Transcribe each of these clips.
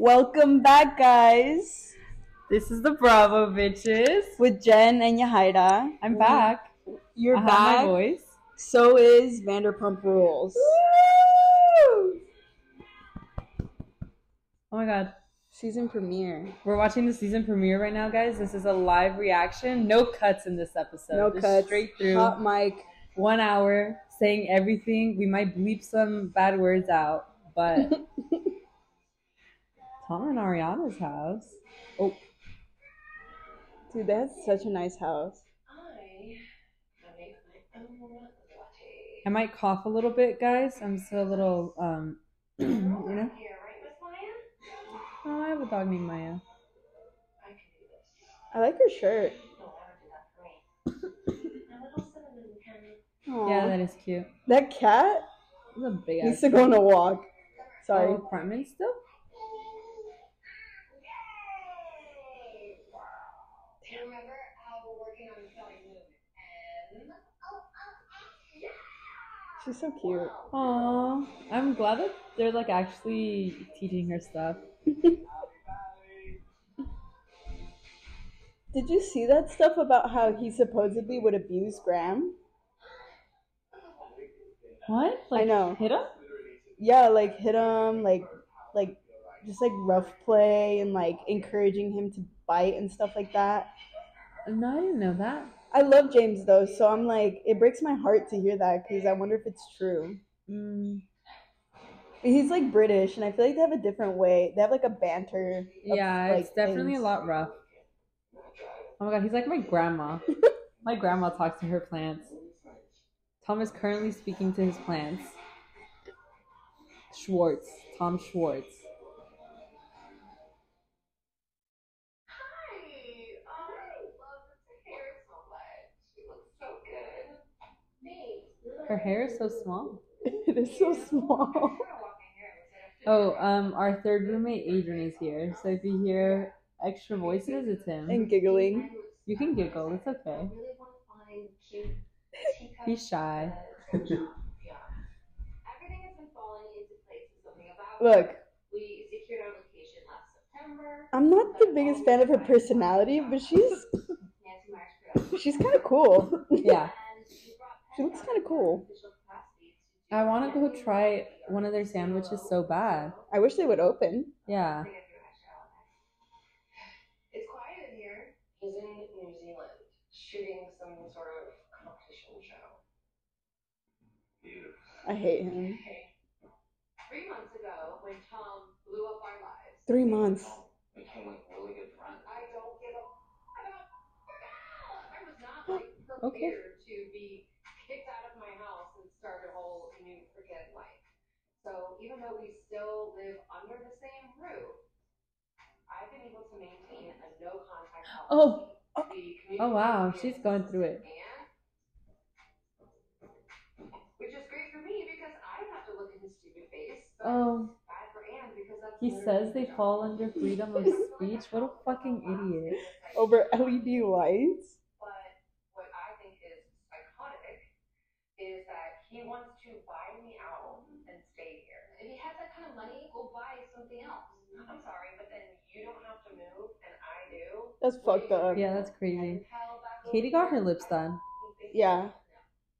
Welcome back, guys, This is the Bravo bitches. with Jen and Yahida. I'm back. You're I have back. my voice. So is Vanderpump Rules. Oh my god. Season premiere. We're watching the season premiere right now, guys. This is a live reaction. No cuts in this episode. No Just cuts. Straight through. Hot mic. One hour saying everything. We might bleep some bad words out, but Tom and Ariana's house. Oh, Dude, that's such a nice house. I might cough a little bit, guys. I'm still a little, um, you know. Oh, I have a dog named Maya. I like her shirt. Yeah, that is cute. that cat It's a big needs ass. to go on a walk. Sorry. Oh, apartment still? Do you remember how we're working on spelling moon? And oh, She's so cute. Aw, I'm glad that they're like actually teaching her stuff. Did you see that stuff about how he supposedly would abuse Graham? What? I know. Hit him? Yeah, like hit him, like like just like rough play and like encouraging him to bite and stuff like that. No, I didn't know that. I love James though, so I'm like it breaks my heart to hear that because I wonder if it's true. Mm, He's like British, and I feel like they have a different way. They have like a banter. of, yeah, like, it's definitely things. a lot rough. Oh my god, he's like my grandma. my grandma talks to her plants. Tom is currently speaking to his plants. Schwartz. Tom Schwartz. hi! Oh, I love this hair so much. She looks so good. Thanks. Her hair is so small. it is so small. Oh, um, our third roommate Adrian is here. So if you hear extra voices, it's him. And giggling. You can giggle. It's okay. I really want to find cute teacups. He's shy. Yeah. Everything has been falling into place with something about Look, We secured our location last September. I'm not the biggest fan of her personality, but she's Nancy Myers Creole. she's kind of cool. Yeah. And we brought She looks kinda cool. official capacity to do I want to go try one of their sandwiches so bad. I wish they would open. Yeah. It's quiet in here. He's in New Zealand shooting some sort of competition show. I hate him. Three months ago, when Tom blew up our lives, Three months. I don't give a about I was not like Okay. prepared to be kicked out of my house and start a whole new freaking life. So even though we still live under the same roof, I've been able to maintain a no contact oh. policy. Oh. Oh wow, she's going through it. and which is great for me because I don't have to look in his stupid face. But Oh, bad for Anne because that's he says they fall under freedom of speech. What a fucking idiot. Over LED lights. But what I think is psychotic is that he wants to buy me out and stay here. If he has that kind of money, go buy something else. I'm sorry, but then you don't have to move and I do. That's fucked up. Yeah, that's crazy. Katie got her lips done. Yeah.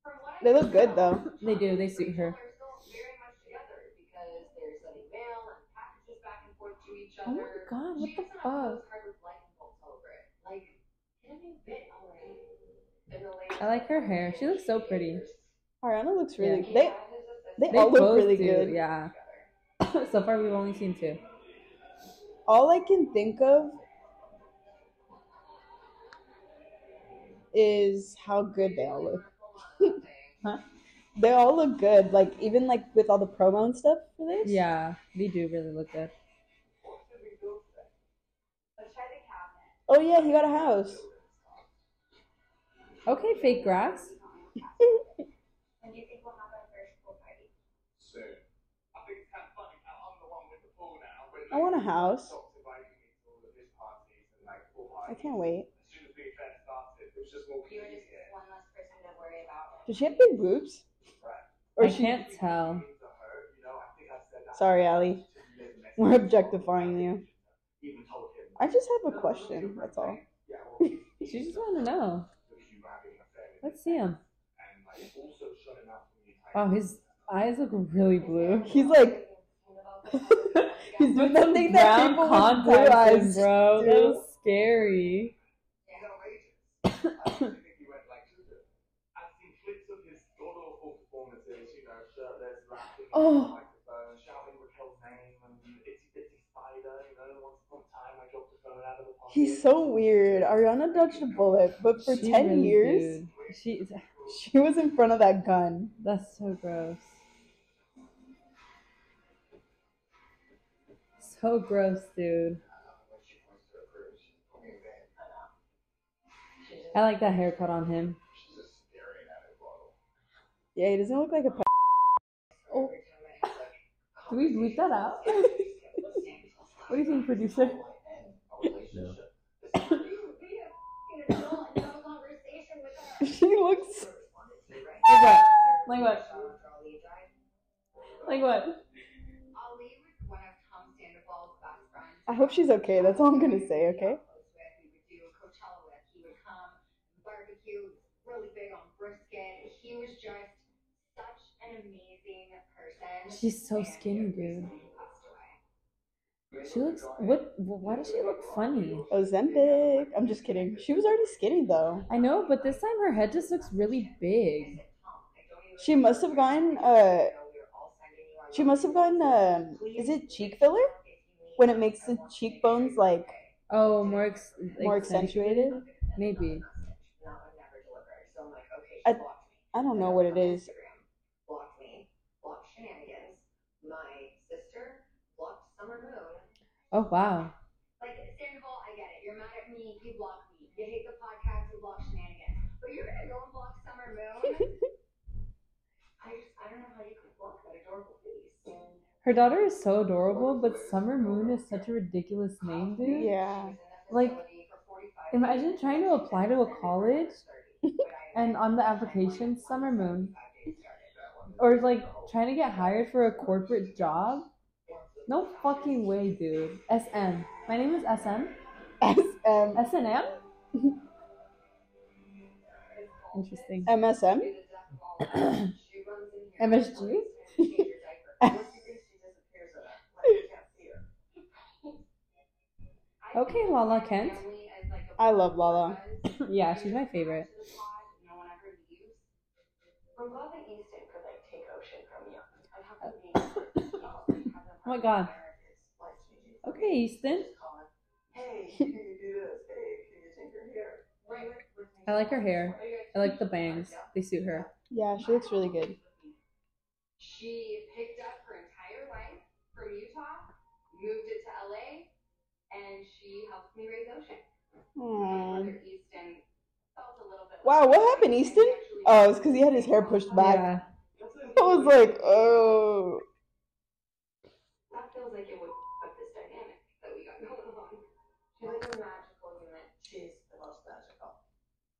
From what I They look good though. They do. They suit her. They're still very much together because they're sending mail and packages back and forth to each Oh my god, what the even sent a fuck? postcard with lightning bolts over it. Like, get a new bit already. In the latest I like her hair. She looks so pretty. Ariana looks really. He They had his assistant they They all look really do, good. Yeah. so far, we've only seen two. All I can think of is how good they all look. Huh? They all look good. Like even like with all the promo and stuff for this. Yeah, they do really look good. Oh yeah, he got a house. Okay, fake grass. easier. one less person to worry about. Does she have big boobs? Or I she? can't tell. To her, you know, I think I said that Sorry, Ali. We're objectifying you. Even told him. I just have a question. That's all. Yeah, well, he's- She just want to know. because you were having an affair with Let's see him. And I also shut him out from the entire. Wow, his eyes look really blue. He's like, he's doing that thing that Brown people with blue contacts eyes bro. That was scary. He's outrageous. I don't think he went like Judah. I've seen clips of his god-awful performances, you know, shirtless, rapping Oh. on the microphone, shouting Raquel's name, and itsy bitsy spider, you know, once upon a time I dropped the phone out of the pocket. He's so weird. Ariana dodged a bullet, but for She 10 really years, did. She. she was in front of that gun. That's so gross. So gross, dude. I like that haircut on him. Yeah, he doesn't look like a. pe- Oh. Do we bleep that out? what do you think, producer? she looks. Like what? Like what? Like what? Ali was one of Tom Sandoval's best friends. I hope she's okay. That's all I'm gonna say. Okay. We would do Coachella with. He would come, barbecue, really big on brisket. He was just such an amazing person. She's so skinny, dude. he passed away. She looks. What? Why does she look funny? Ozempic. I'm just kidding. She was already skinny though. I know, but this time her head just looks really big. She must have gotten uh. She must have gotten um. Is it cheek filler? When it makes the cheekbones like Oh, more ex- more accentuated? accentuated. Maybe. I, I don't know what it is. Blocked me, blocked Scheananigans. My sister blocked Summer Moon. Oh wow. Like, Sandoval, I get it. You're mad at me. You block me. You hate the podcast. You block Scheananigans. But you're gonna go and block Summer Moon? I just, I don't know how you Her daughter is so adorable, but Summer Moon is such a ridiculous name, dude. Yeah. Like, Imagine trying to apply to a college and on the application Summer Moon. Or like trying to get hired for a corporate job. No fucking way, dude. SM. My name is SM. SM. SNM? Interesting. MSM. MSG? Okay, Lala Kent. I love Lala. Yeah, she's my favorite. I'm glad that Easton could like take Ocean from you. I'd have to be. Oh my god. Okay, Easton. Hey, can you do this? Hey, can you take her here? I like her hair. I like the bangs. They suit her. Yeah, she looks really good. She picked up her entire life from Utah, moved it to LA, and she helped Ocean. My Aww. brother Easton felt a little bit. Wow, what happened, Easton? Oh, it's because he had his hair pushed back. Yeah. I was like, oh. That feels like it would put this dynamic that we got going on. She's like a magical human. She's the most magical.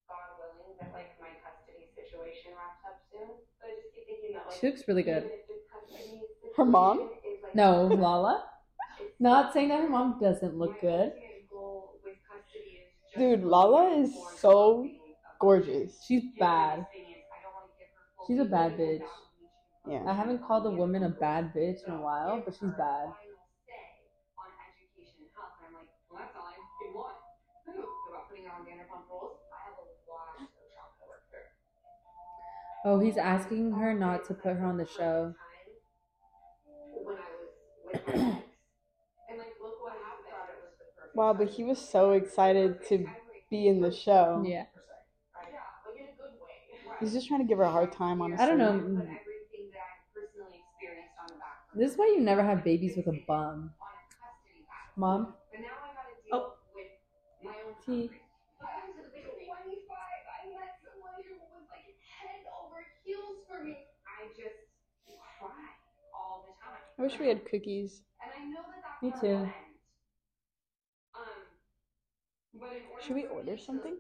God willing that like my custody situation wraps up soon. But I just keep thinking that like She looks really good. even if this custody Her mom? like, No, Lala? Not saying that her mom doesn't look good. ultimate goal with custody is just Dude, Lala is so Gorgeous. She's bad. biggest thing is I don't wanna give her full She's a bad bitch. Yeah. I haven't called a woman a bad bitch in a while, but she's bad. final say on education and health. And I'm like, well, that's fine. In what? I don't know about putting her on Vanderpump Rules. I have a lot of job to work through. Oh, he's asking her not to put her on the show. When I was with my ex. And like, look what happened. Wow, but he was so excited to be in the show. Yeah. Yeah, like in a good way. He's just trying to give her a hard time, honestly. I don't know. But everything that I personally experienced on the back. This is why you never have babies with a bum. on a custody battle. Mom? I gotta Oh. my own Tea. I was at the 25. I met someone who was like head over heels for me. I just cry all the time. I wish we had cookies. And I know that that's Me too. the end. Um, but in order Should we order something?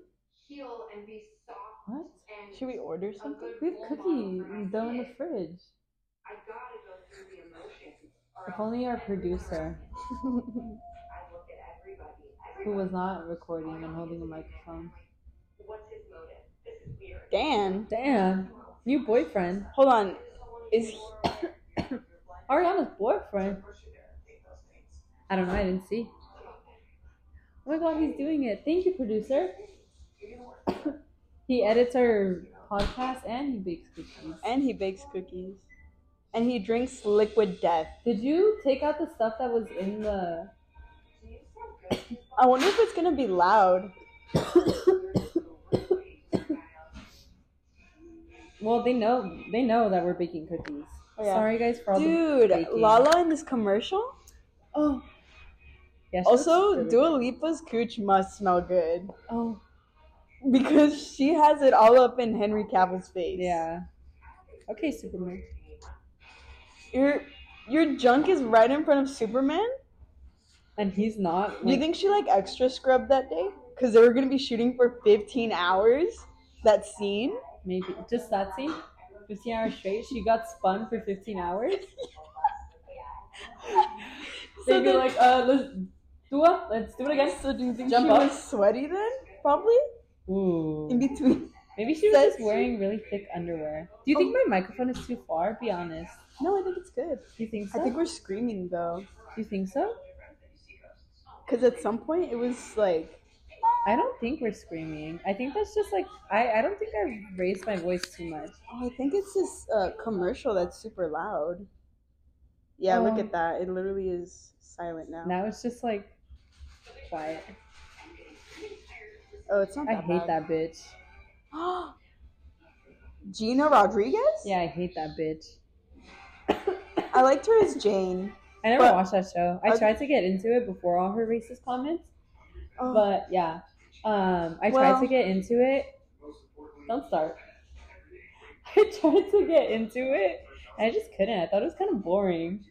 Heal and be soft What? and Should we order something? We have cookies for my though in the fridge. I gotta go through the emotions If only our producer, who was not recording and holding a microphone. Dan, Dan, new boyfriend. hold on. Is he, Ariana's boyfriend. I don't know. I didn't see. Oh my god, he's doing it. Thank you, producer. he edits our podcast and he bakes cookies. and he bakes cookies, and he drinks liquid death. Did you take out the stuff that was in the? I wonder if it's gonna be loud. Well, they know they know that we're baking cookies. Oh, yeah. Sorry, guys, for all the Dude. Lala in this commercial. Oh. Yeah, Also, really Dua. Lipa's cooch must smell good Oh, because she has it all up in Henry Cavill's face. yeah. Okay, Superman. Your your junk is right in front of Superman. And he's not. Do you think she like extra scrubbed that day? Because they were gonna be shooting for 15 hours. That scene. maybe just that scene? 15 hours straight. She got spun for 15 hours. So They'd be then- like, uh, let's do it. Let's do it again. So do you think Jump she up. was sweaty then? Probably Ooh. in between. Maybe she was just wearing really thick underwear. Do you think my microphone is too far? Be honest. No, I think it's good. Do you think so? I think we're screaming though, Do you think so? because at some point it was like I don't think we're screaming. I think that's just like I, I don't think I've raised my voice too much. Oh, I think it's this uh, commercial that's super loud. Yeah, look Oh. at that. It literally is silent now. Now it's just like quiet. Oh, it's not I hate bad. that bitch. Gina Rodriguez? Yeah, I hate that bitch. I liked her as Jane. I never watched that show. I I- tried to get into it before all her racist comments, Oh, but yeah, um, I Well- tried to get into it. Don't start. I tried to get into it, and I just couldn't. I thought it was kind of boring.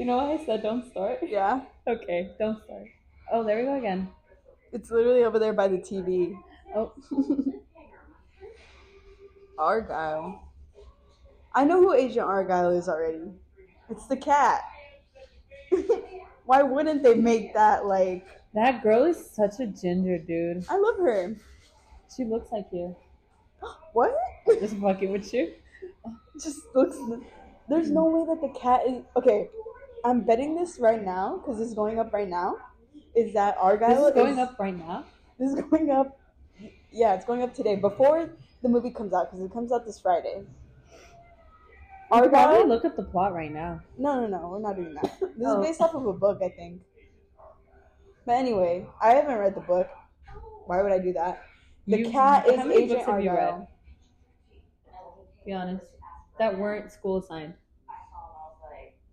You know I said don't start? yeah. Okay, don't start. Oh, there we go again. It's literally over there by the TV. Oh, Argyle. I know who Agent Argyle is already. It's the cat. Why wouldn't they make that like? that girl is such a ginger, dude. I love her. She looks like you. What? Just fucking with you. just looks. There's no way that the cat is okay. I'm betting this right now because it's going up right now. Is that Argyle? This is going up right now. This is going up. Yeah, it's going up today before the movie comes out because it comes out this Friday. I could probably look at the plot right now. No, no, no. We're not doing that. This Oh. is based off of a book, I think. But anyway, I haven't read the book. Why would I do that? The You- cat is Agent books have you Argyle. Be honest. That weren't school assigned.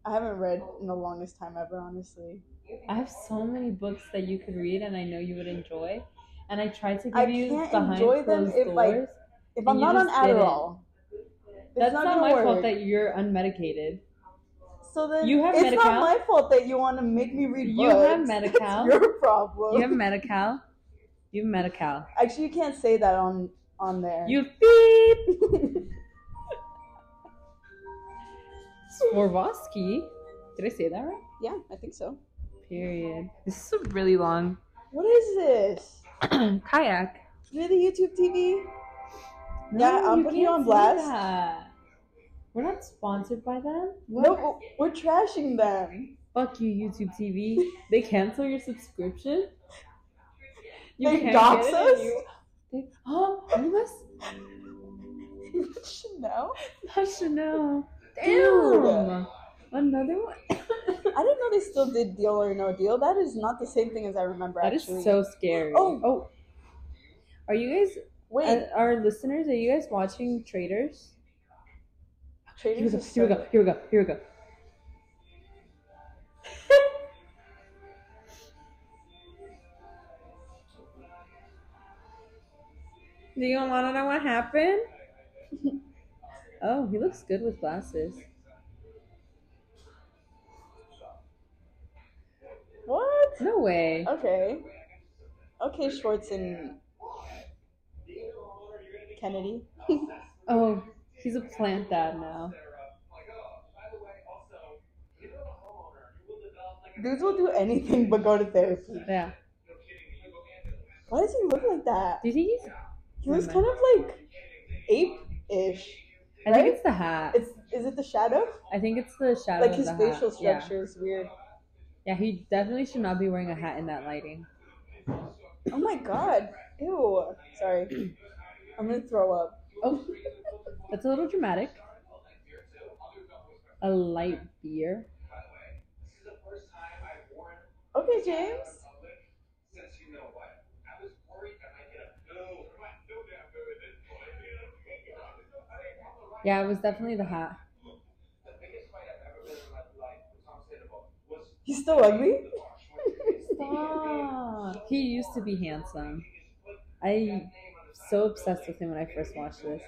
I haven't read in the longest time ever, honestly. I have so many books that you could read and I know you would enjoy. And I tried to give I you can't behind enjoy them if, doors. like, If I'm not on. Adderall, That's not, gonna my work. fault that you're unmedicated. So then You have it's Medi-Cal? not my fault that you want to make me read You books. have Medi-Cal? It's your problem. You have Medi-Cal. You have Medi-Cal. Actually, you can't say that on on there. You beep! Swarovski. Did I say that right? yeah, I think so. Period. This is a really long What is this? kayak. Really, YouTube TV? Yeah, I'm putting you on blast. that. We're not sponsored by them. No, we're trashing them. Fuck you, YouTube TV. They cancel your subscription. They can't dox us? you- They, oh, you must. Chanel? Know. Dude. Damn. Another one. I didn't know they still did Deal or No Deal. That is not the same thing as I remember. That is actually. so scary. Oh. oh. Are you guys, Wait, uh, our listeners, are you guys watching Traitors? Here we Traitors go, here we go, here we go, here we go. Do you want to know what happened? oh, he looks good with glasses. What? No way. Okay. Okay, Schwartz and Kennedy. Oh, He's a plant dad now. Dudes will do anything but go to therapy. Yeah. Why does he look like that? Did he? He looks kind of like ape-ish. I Right? think it's the hat. It's is it the shadow? I think it's the shadow. Like of his facial hat. Yeah. structure is weird. yeah, he definitely should not be wearing a hat in that lighting. Oh my god. Ew. Sorry. I'm gonna throw up. Oh, that's a little dramatic. A light beer. Okay, James. Yeah, it was definitely the hat. He's still ugly? Stop. He used to be handsome. I so obsessed with him when I first watched this.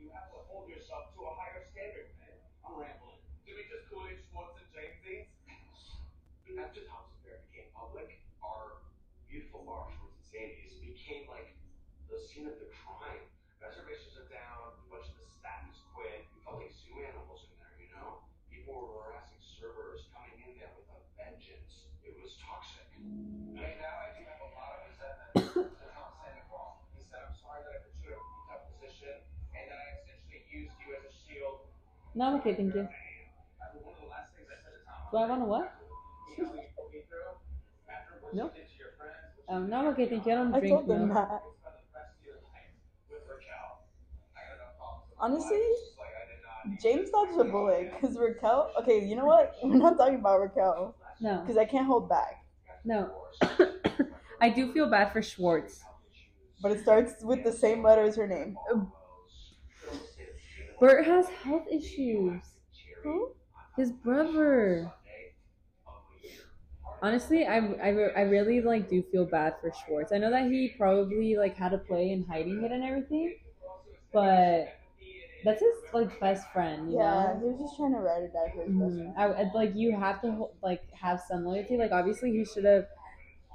You have to hold yourself to a higher standard, man. I'm rambling. Demetrius Coolidge, Schwartz, and James Dean. After Thompson Fair became public, our beautiful bar, Schwartz and Sandy's, became like the scene of the crime. Reservations are down, a bunch of the staff has quit. We felt like zoo animals in there, you know? People were harassing servers, coming in there with a vengeance. It was toxic. Right now, I do have a lot of resentment to Tom Sandoval. He said, I'm sorry that I put you in a tough position and that I essentially used you as a shield. No, I'm okay, thank you. One of the last things I said to Tom Do I want to what? you know, what you put me through after what No. you did to your friends, what Um, no, I'm okay, thank you. I don't I drink told them that. you spent the rest of your life with Raquel. I got enough problems with my Honestly, life. It's just like I did not James dodged a bullet because Raquel. Okay, you know what? We're not talking about Raquel No, because I can't hold back. no. I do feel bad for Schwartz. But it starts with the same letter as her name. Bert has health issues. Who? His brother. Honestly, I, I, I really like do feel bad for Schwartz. I know that he probably like had to play in hiding it and everything, but that's his like best friend, you Yeah, know. he was just trying to ride or die for his best Mhm. friend. I, like you have to like have some loyalty. Like obviously he should have.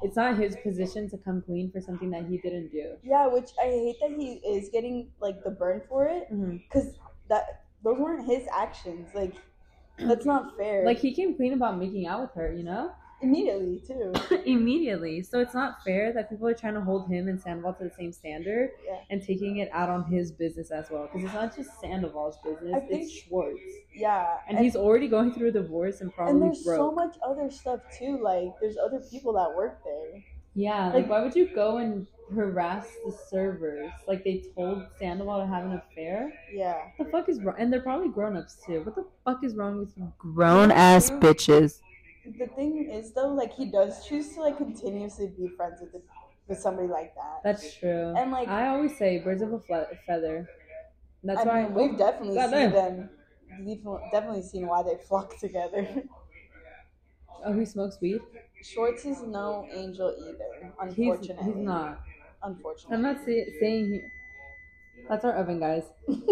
It's not his position to come clean for something that he didn't do. Yeah, which I hate that he is getting like the burn for it because that those weren't his actions. Like that's not fair. Like he came clean about making out with her, you know. immediately too. immediately. So it's not fair that people are trying to hold him and Sandoval to the same standard Yeah. and taking it out on his business as well. Because it's not just Sandoval's business, I think- it's Schwartz. Yeah, And he's already going through a divorce and probably and probably there's broke. so much other stuff too. Like there's other people that work there. Yeah, like, like- why would you go and harass the servers? Like they told Sandoval to have an affair? Yeah. What the fuck is wrong? And they're probably grown ups too. What the fuck is wrong with you grown ass bitches? The thing is though, like he does choose to like continuously be friends with the, with somebody like that. That's true. And, like- I always say, birds of a fle- feather. That's I why mean, we've definitely Goddamn. seen them. We've definitely seen why they flock together. Oh, he smokes weed. Schwartz is no angel either. Unfortunately, he's not. Unfortunately, I'm not say, saying here. That's our oven, guys.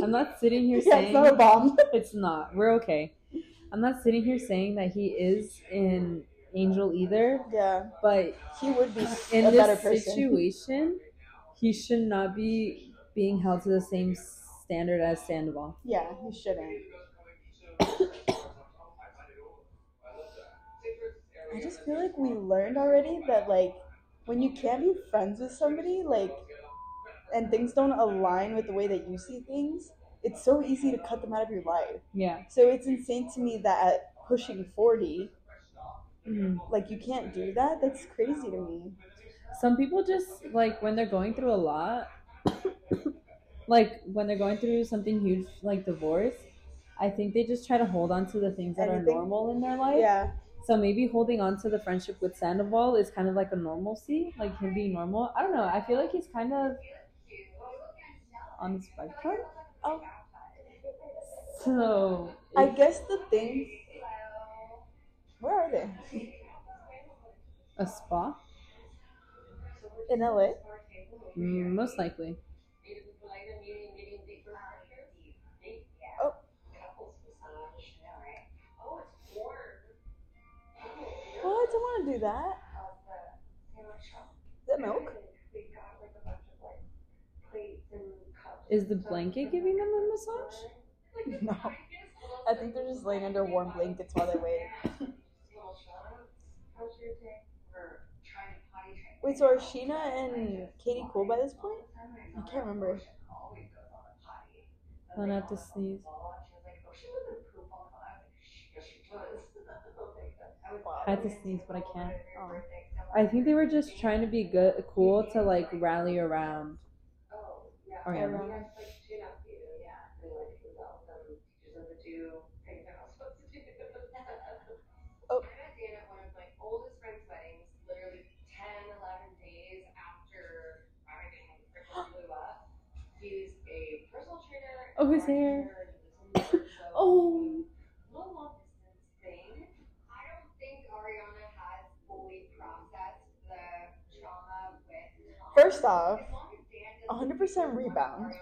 I'm not sitting here yeah, saying it's not a bomb. it's not. We're okay. I'm not sitting here saying that he is an angel either, yeah, but he would be in this person. situation, he should not be being held to the same standard as Sandoval. Yeah, he shouldn't. I just feel like we learned already that like when you can't be friends with somebody like and things don't align with the way that you see things, it's so easy to cut them out of your life. Yeah. So it's insane to me that at pushing 40, Mhm. like you can't do that. That's crazy to me. Some people just like when they're going through a lot, like when they're going through something huge like divorce. I think they just try to hold on to the things that Anything. are normal in their life. Yeah. So maybe holding on to the friendship with Sandoval is kind of like a normalcy, like him being normal. I don't know. I feel like he's kind of on the spectrum. Oh, So I guess the thing. Where are they? a spa, In LA? Mm, most likely. Want to do that. Is that milk? Is the blanket giving them a massage? No. I think they're just laying under warm blankets while they wait. Little Shauna, how's your day? We're trying to potty train. Wait, so are Scheana and Katie cool by this point? I can't remember. Always goes on a potty. I'm gonna have to sneeze. I had to sneeze, but I can't. Oh. I think they were just trying to be good, cool to like rally around. Oh, yeah. Ariana. We have like two nephews, First off, As long as Dan doesn't 100% rebound.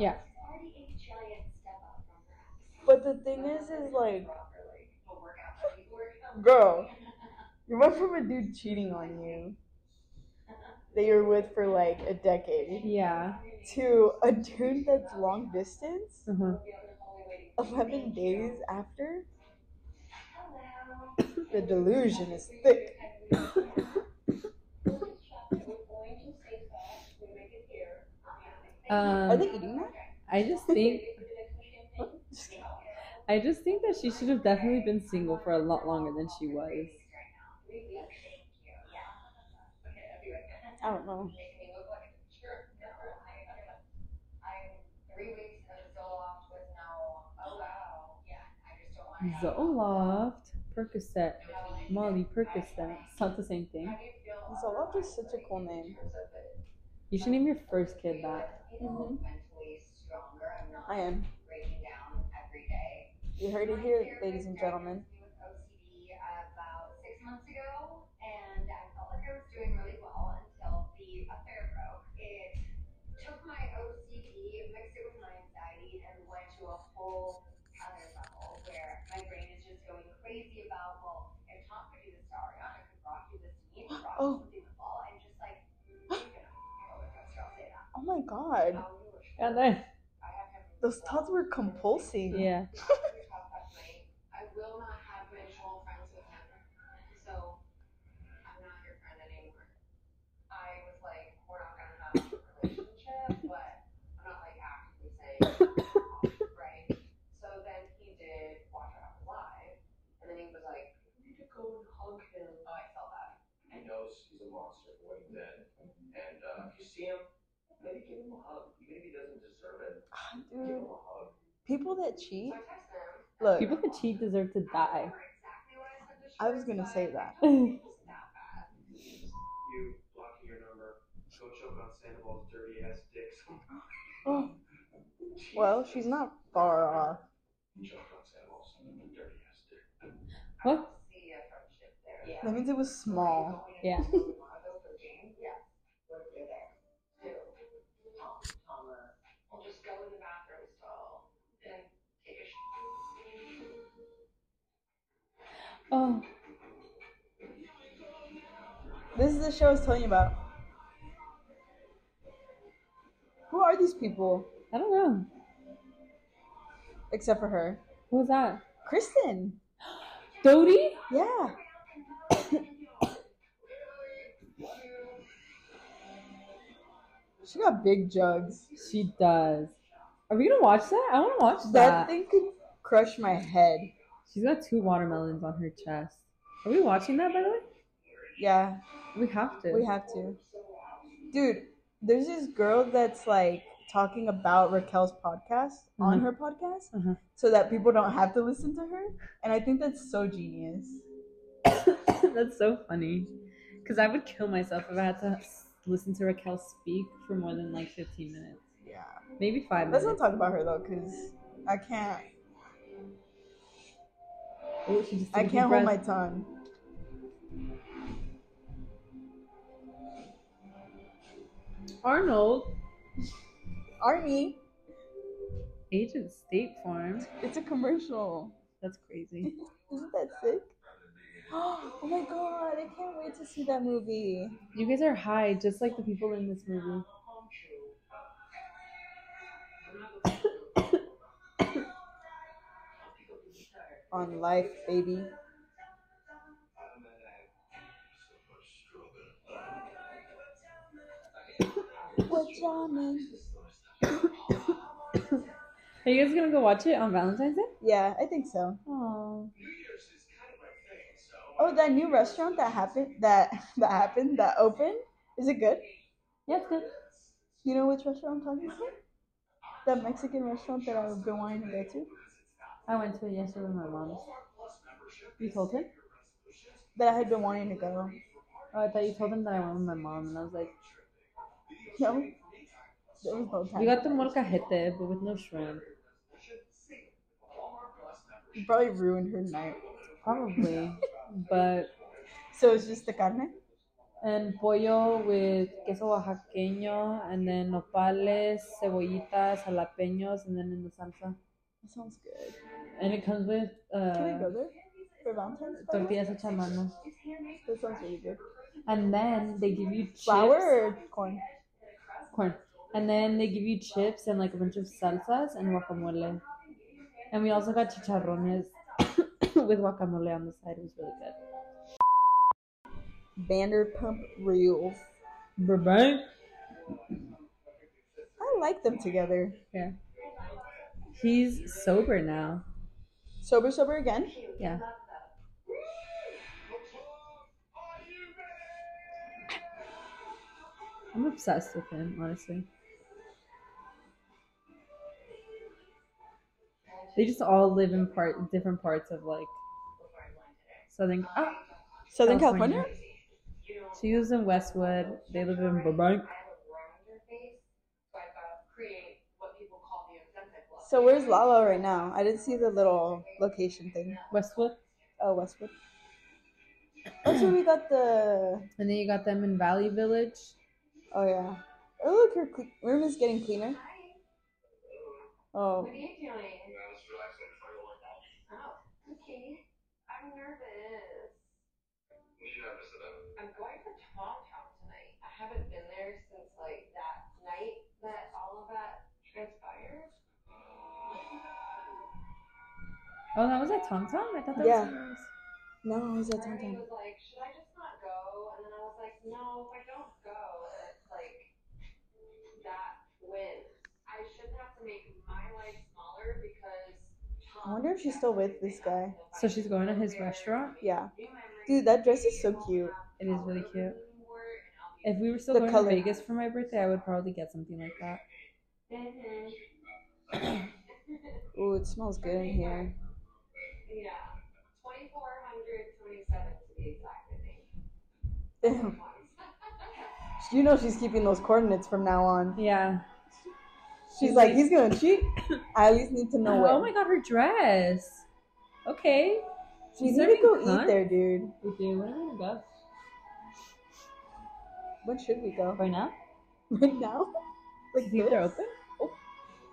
Yeah. it's already a giant step up from her ex. But the thing is, is like, We'll work out the work. girl, you went from a dude cheating on you that you're with for like a decade Yeah. to a dude that's long distance Uh-huh. 11 days after. The delusion is thick. Are Um, they eating that? I just think I just think that she should have definitely been single for a lot longer than she was. I don't know. Three weeks of Zoloft was no, wow, yeah, I just don't want to. Zoloft, Percocet, Molly Percocet. It's not the same thing. Zoloft is such a cool name. You should name your first kid that. Mhm. I'm not I am. breaking down every day. You heard it here, ladies and gentlemen. With OCD about six months ago, and I felt like I was doing really well until the affair broke. It took my OCD, mixed it with my anxiety, and went to a whole other level where my brain is just going crazy about, well, if Tom could do this to Ariana, could Brock do this to me? Could Brock Oh. My god. We were And then, I have him Those thoughts were compulsing. yeah. I will not have mutual friends with him. So I'm not your friend anymore. I was like, we're not gonna have a relationship, but I'm not like actively saying right. So then he did watch our house and then he was like, you need go and hug him. Oh, I felt that. He knows he's a monster for what he. And uh, if you see him, maybe give him a hug. Even if he doesn't deserve it, Ah, give him a hug. people that cheat, So I texted him. look, People that cheat deserve to die. I exactly what I said to I was gonna say that. it wasn't that bad. You blocking your number. Go choke on Sandoval's dirty ass dick. Oh, well, she's not far off. Choke on Sandoval's dirty ass dick. What? See a friendship there. That means it was small. Yeah. I'll just go in the bathroom stall and take a sh- Oh, This is the show I was telling you about. Who are these people? I don't know. Except for her. What was that? Kristen. Dodie? Yeah. she got big jugs. She does. Are we gonna watch that? I want to watch That that. thing could crush my head. She's got two watermelons on her chest. Are we watching that by the way? Yeah, We have to. we have to. Dude, there's this girl that's like talking about Raquel's podcast on Mhm. her podcast Uh-huh. so that people don't have to listen to her. And I think that's so genius. That's so funny. Because I would kill myself if I had to listen to Raquel speak for more than like 15 minutes. Yeah. Maybe five Let's not minutes. talk about her though, because I can't. Oh, she just took I can't hold my tongue. Arnold, Arnie, Agent State Farm. it's a commercial. That's crazy. Isn't that sick? Oh my god, I can't wait to see that movie. You guys are high, just like the people in this movie. On life, baby. Are you guys gonna go watch it on Valentine's Day? Yeah, I think so. Oh. Oh, that new restaurant that happened that that happened that opened. Is it good? Yeah, it's good. You know which restaurant I'm talking about? That Mexican restaurant that I've been wanting to go to. I went to it yesterday with my mom. You told him? That I had been wanting to go. Oh, I thought you told him that I went with my mom, and I was like, No, there was no time. "You got the molcajete, but with no shrimp." You probably ruined her night. Probably, but So it's just the carne. and pollo with queso oaxaqueño, and then nopales, cebollitas, jalapeños, and then in the salsa. That sounds good. And it comes with Can we uh, go there for Valentine's? Tortillas hecha mano. That sounds really good. And then they give you chips. Flour or corn? corn. And then they give you chips and like a bunch of salsas and guacamole. And we also got chicharrones with guacamole on the side. It was really good. Vanderpump Reels. Bye I like them together. Yeah. He's sober now. Sober, sober again. Yeah. I'm obsessed with him, honestly. They just all live in part different parts of like Southern ah, Southern California. California. She lives in Westwood. They live in Burbank. So where's Lala right now? I didn't see the little location thing. Westwood. Oh, Westwood. That's where we got the. And then you got them in Valley Village. Oh yeah. Oh look, her cle- room is getting cleaner. Oh, What are you doing? Oh, okay. I'm nervous. I'm going to Tom Town tonight. I haven't been there since like that night that all of that transpired. Oh, that was at Tom Tom? I thought that Yeah. was yours. no, it was at Bernie Tom was like, should I just not go? And then I was like, no, if I don't go, it's like that wins. I shouldn't have to make my life smaller because. I wonder if she's still with this guy. So she's going to his restaurant? Yeah. Dude, that dress is so cute. It is really cute. If we were still The going color. to Vegas for my birthday, I would probably get something like that. Mm-hmm. Ooh, it smells good in here. Yeah, twenty-four hundred twenty-seven to be exact, I think. You know she's keeping those coordinates from now on. Yeah. She's like, he's gonna cheat. I at least need to know Oh when. my god, her dress. Okay. We She's need to go cunt? eat there, dude. We do. When are we gonna go? When should we go? Right now? Right now? Like See if they're this? open?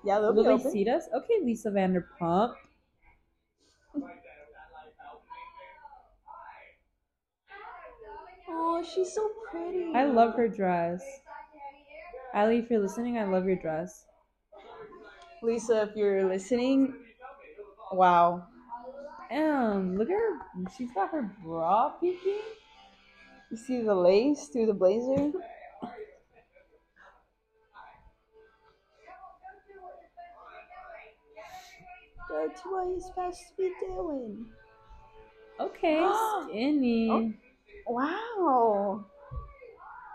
Yeah, they'll Will be they open. seat us? Okay, Lisa Vanderpump. Oh, she's so pretty. I love her dress. Allie, if you're listening, I love your dress. Lisa, if you're listening, wow. Um, look at her. She's got her bra peeking. You see the lace through the blazer? That's what you're supposed to be doing. Okay, skinny. Oh. Wow.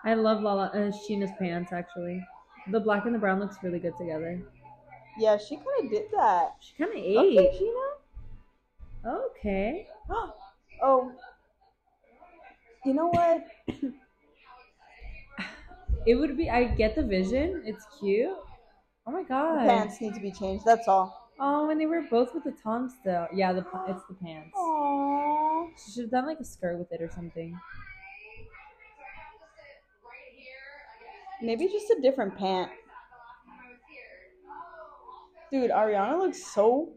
I love Lala uh, Scheana's pants actually. The black and the brown looks really good together. Yeah, she kind of did that. She kind of Okay, ate. Gina. Okay. Oh. You know what? It would be. I get the vision. It's cute. Oh my The god. pants need to be changed. That's all. Oh, and they were both with the toms still. Yeah, the it's the pants. Aww. She should have done like a skirt with it or something. Maybe just a different pant. Dude, Ariana looks so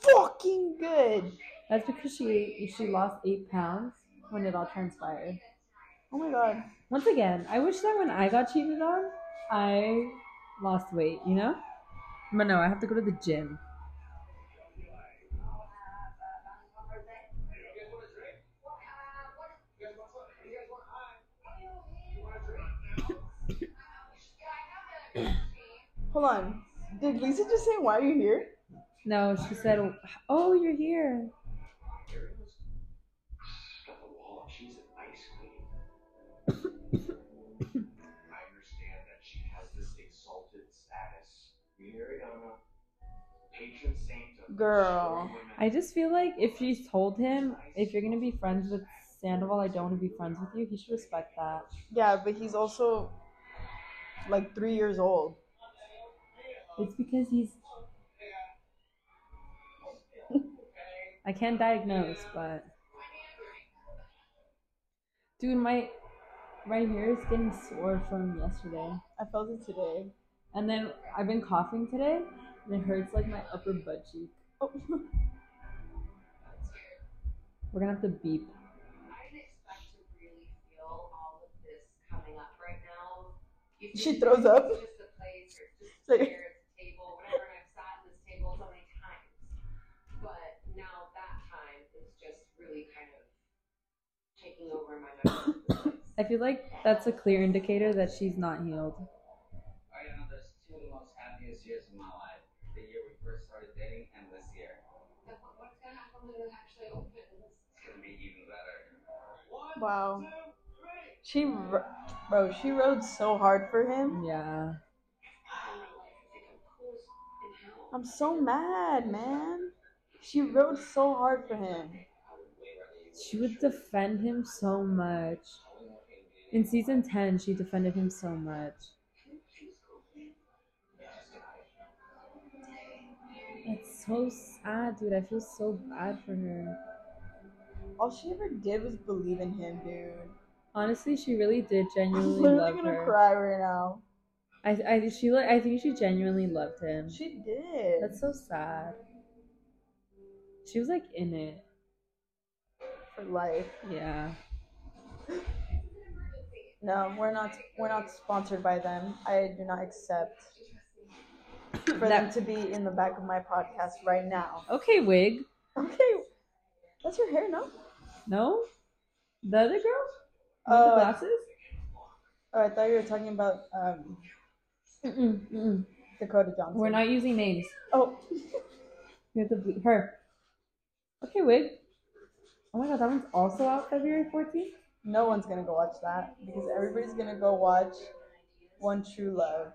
fucking good. That's because she she lost eight pounds when it all transpired. Oh my god. Once again, I wish that when I got cheated on, I lost weight. You know. But no, I have to go to the gym. Hold on. Did Lisa just say why are you here? No, she said, "Oh, you're here." Got the wall. She's an ice queen. I understand that she has this exalted status. Mariana, patron saint of Girl. I just feel like if she's told him, if you're gonna be friends with Sandoval, I don't want to be friends with you. He should respect that. Yeah, but he's also like three years old. It's because he's. I can't diagnose, but. Dude, my right here is getting sore from yesterday. I felt it today. And then I've been coughing today, and it hurts like my upper butt cheek. Oh. We're gonna have to beep. I didn't expect to really feel all of this coming up right now. You She think throws up. It's just a place, or it's just So- a chair, it's a table, whatever, and I've sat in this table so many times. But now that time is just really kind of taking over my memory. I feel like that's a clear indicator that she's not healed. Ariana, there's two of the most happiest years of my life. The year we first started dating and this year. What's gonna happen when it actually opens? It's gonna be even better. Wow. She, ro- bro, she rode so hard for him. Yeah. My life has become close in hell. I'm so mad, man. She rode so hard for him. She would defend him so much. In season 10, she defended him so much. It's so sad, dude. I feel so bad for her. All she ever did was believe in him, dude. Honestly, she really did I'm genuinely love gonna her. cry right now. I, I, she, I think she genuinely loved him. She did. That's so sad. She was like in it. Life. Yeah. No, we're not. We're not sponsored by them. I do not accept for them to be in the back of my podcast right now. Okay, wig. Okay, that's your hair, no? No? The other girl? With Oh, the glasses? Oh, I thought you were talking about um, Mm-mm, mm-mm. Dakota Johnson. We're not using names. Oh, We have to bleep her. Okay, wig. Oh my god, that one's also out February 14th? no one's gonna go watch that because everybody's gonna go watch One True Love.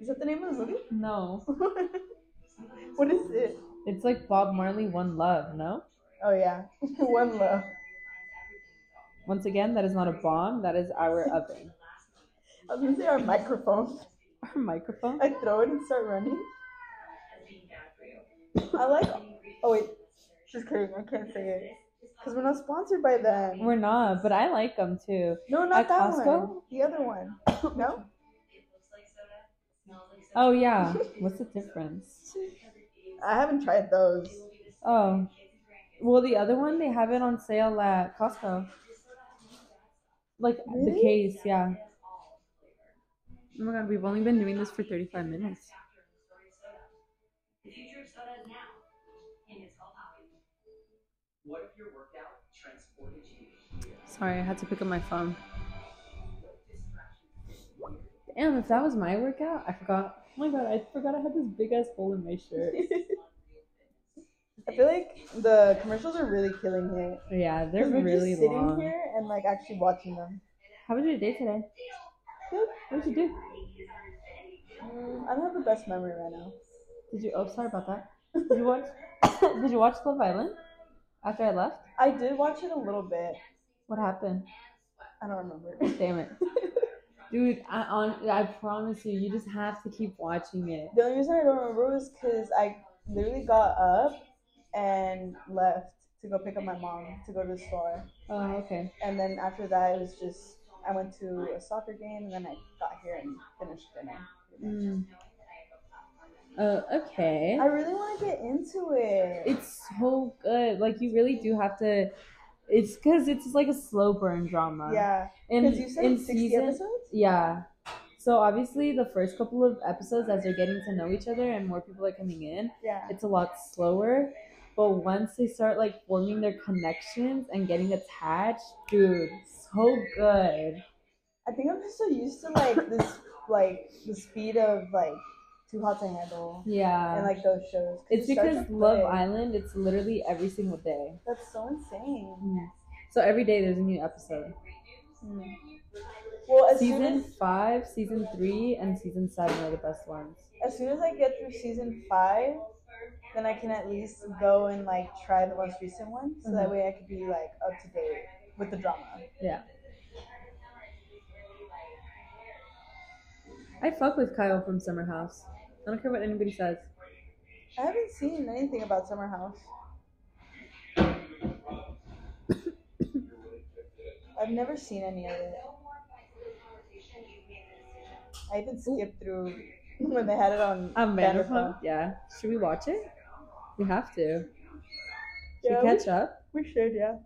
Is that the name of the movie? No. what is it? It's like Bob Marley One Love, no? Oh yeah, One Love. Once again, that is not a bomb, that is our oven. I was gonna say our microphone. Our microphone. I throw it and start running. I like. Oh wait, just kidding. I can't say it because we're not sponsored by them. We're not, but I like them too. no, not at that Costco? one. The other one. No. Oh yeah. What's the difference? I haven't tried those. Oh. Well, the other one, they have it on sale at Costco. Like the case, yeah. Oh my god, we've only been doing this for 35 minutes. What if your workout transported you here? Sorry, I had to pick up my phone. Damn, if that was my workout, I forgot. Oh my god, I forgot I had this big ass hole in my shirt. I feel like the commercials are really killing it. Yeah, they're 'Cause we're really just sitting long. here and like actually watching them. How was your day today? Good. What did you do? Mm, I don't have the best memory right now. Did you? Oh, sorry about that. Did you watch? did you watch Love Island after I left? I did watch it a little bit. What happened? I don't remember. Damn it, dude! I on I promise you, you just have to keep watching it. The only reason I don't remember was because I literally got up and left to go pick up my mom to go to the store. Oh, okay. And then after that, it was just I went to a soccer game and then I got here and finished dinner. Mm. Uh, okay. I really want to get into it. It's so good. Like you really do have to. It's because it's like a slow burn drama. yeah, In because you said in it's 60 season, episodes. Yeah. So obviously the first couple of episodes, as they're getting to know each other and more people are coming in, Yeah, it's a lot slower. But once they start like forming their connections and getting attached, dude, so good. I think I'm just so used to like this like the speed of like Too Hot to Handle Yeah. and like those shows. it's because Love. Island, it's literally every single day. That's so insane. Yeah. So every day there's a new episode. Mm. Well, as soon Season as five, season three, and season seven are the best ones. as soon as I get through season five, then I can at least go and like try the most recent one, so that Mhm. way I could be like up to date with the drama. Yeah. I fuck with Kyle from Summer House. I don't care what anybody says. I haven't seen anything about Summer House. I've never seen any of it. I even skipped through when they had it on Um, Vanderpump. Yeah. Should we watch it? We have to. Should Yeah, we we, catch up? we should, yeah.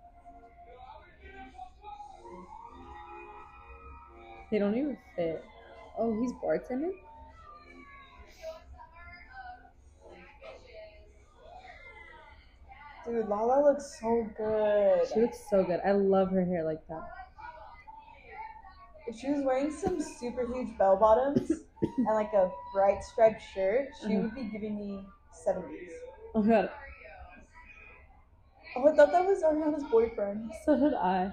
They don't even fit. Oh, he's bartending? Dude, Lala looks so good. She looks so good. I love her hair like that. If she was wearing some super huge bell bottoms and like a bright striped shirt, she Mhm. would be giving me 70s. Oh god. Oh, I thought that was Ariana's boyfriend. So did I.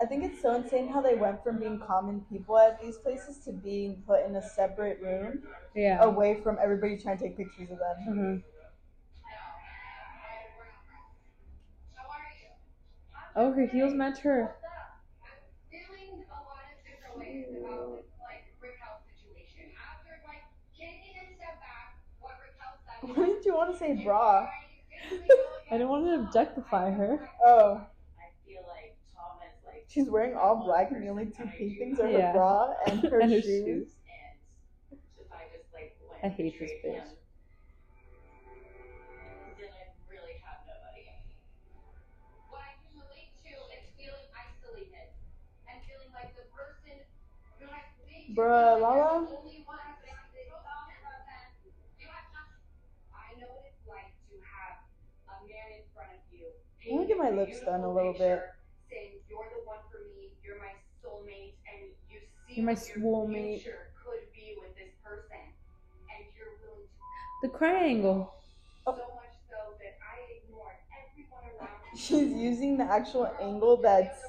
I think it's so insane how they went from being common people at these places to being put in a separate room Yeah. away from everybody trying to take pictures of them. Uh-huh. Oh, her heels match her. feeling a lot of different ways about like Raquel's situation. After like taking a step back, what Raquel said. Why did you want to say bra? I didn't want to objectify her. Oh, I feel like Tom is like she's wearing all black and the only two pink things are her Yeah. bra and her And her shoes. shoes. I just like went I hate this straight bitch. Then I really have nobody. What I can relate to is feeling isolated and feeling like the person who has made you Bruh, feel like you're Lala? the only one who can say, "Oh, man, you have nothing." I know what it's like to have a man in front of you. I wanna get my lips done a little bit. Saying you're the one for me, you're my soulmate, and you see You're my what your could be with this person, and you're willing to The triangle. so oh. much so that I ignored everyone around me. She's using the actual angle that's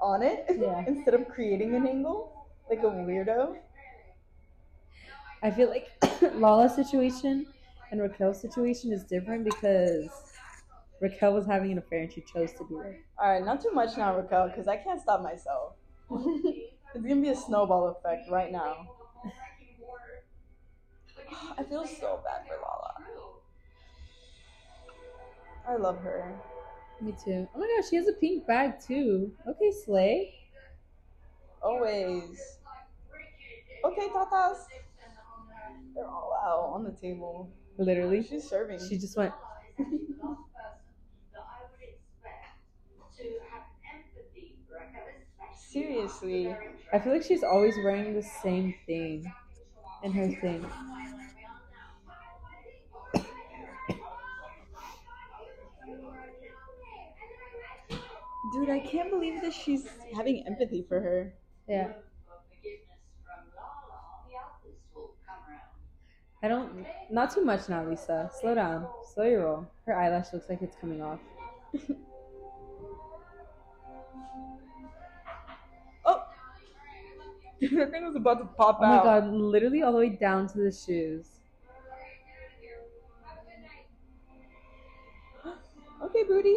on it Yeah. instead of creating an angle like a weirdo. I feel like Lala's situation and Raquel's situation is different because Raquel was having an affair and she chose to be there. All right, not too much now, Raquel, because I can't stop myself. it's gonna be a snowball effect right now. I feel so bad for Lala. I love her. Me too. Oh my gosh, she has a pink bag too. Okay, Slay. Always. Okay, tatas. They're all out on the table. Literally. She's serving. She just went, that I would expect to have empathy for Raquel, especially Seriously. I feel like she's always wearing the same thing in her thing. Dude, I can't believe that she's having empathy for her. Yeah. forgiveness from Lala, the others will come around. I don't, not too much now, Lisa. Slow down. Slow your roll. Her eyelash looks like it's coming off. That thing was about to pop out. Oh my out. god, literally all the way down to the shoes. Okay, booty.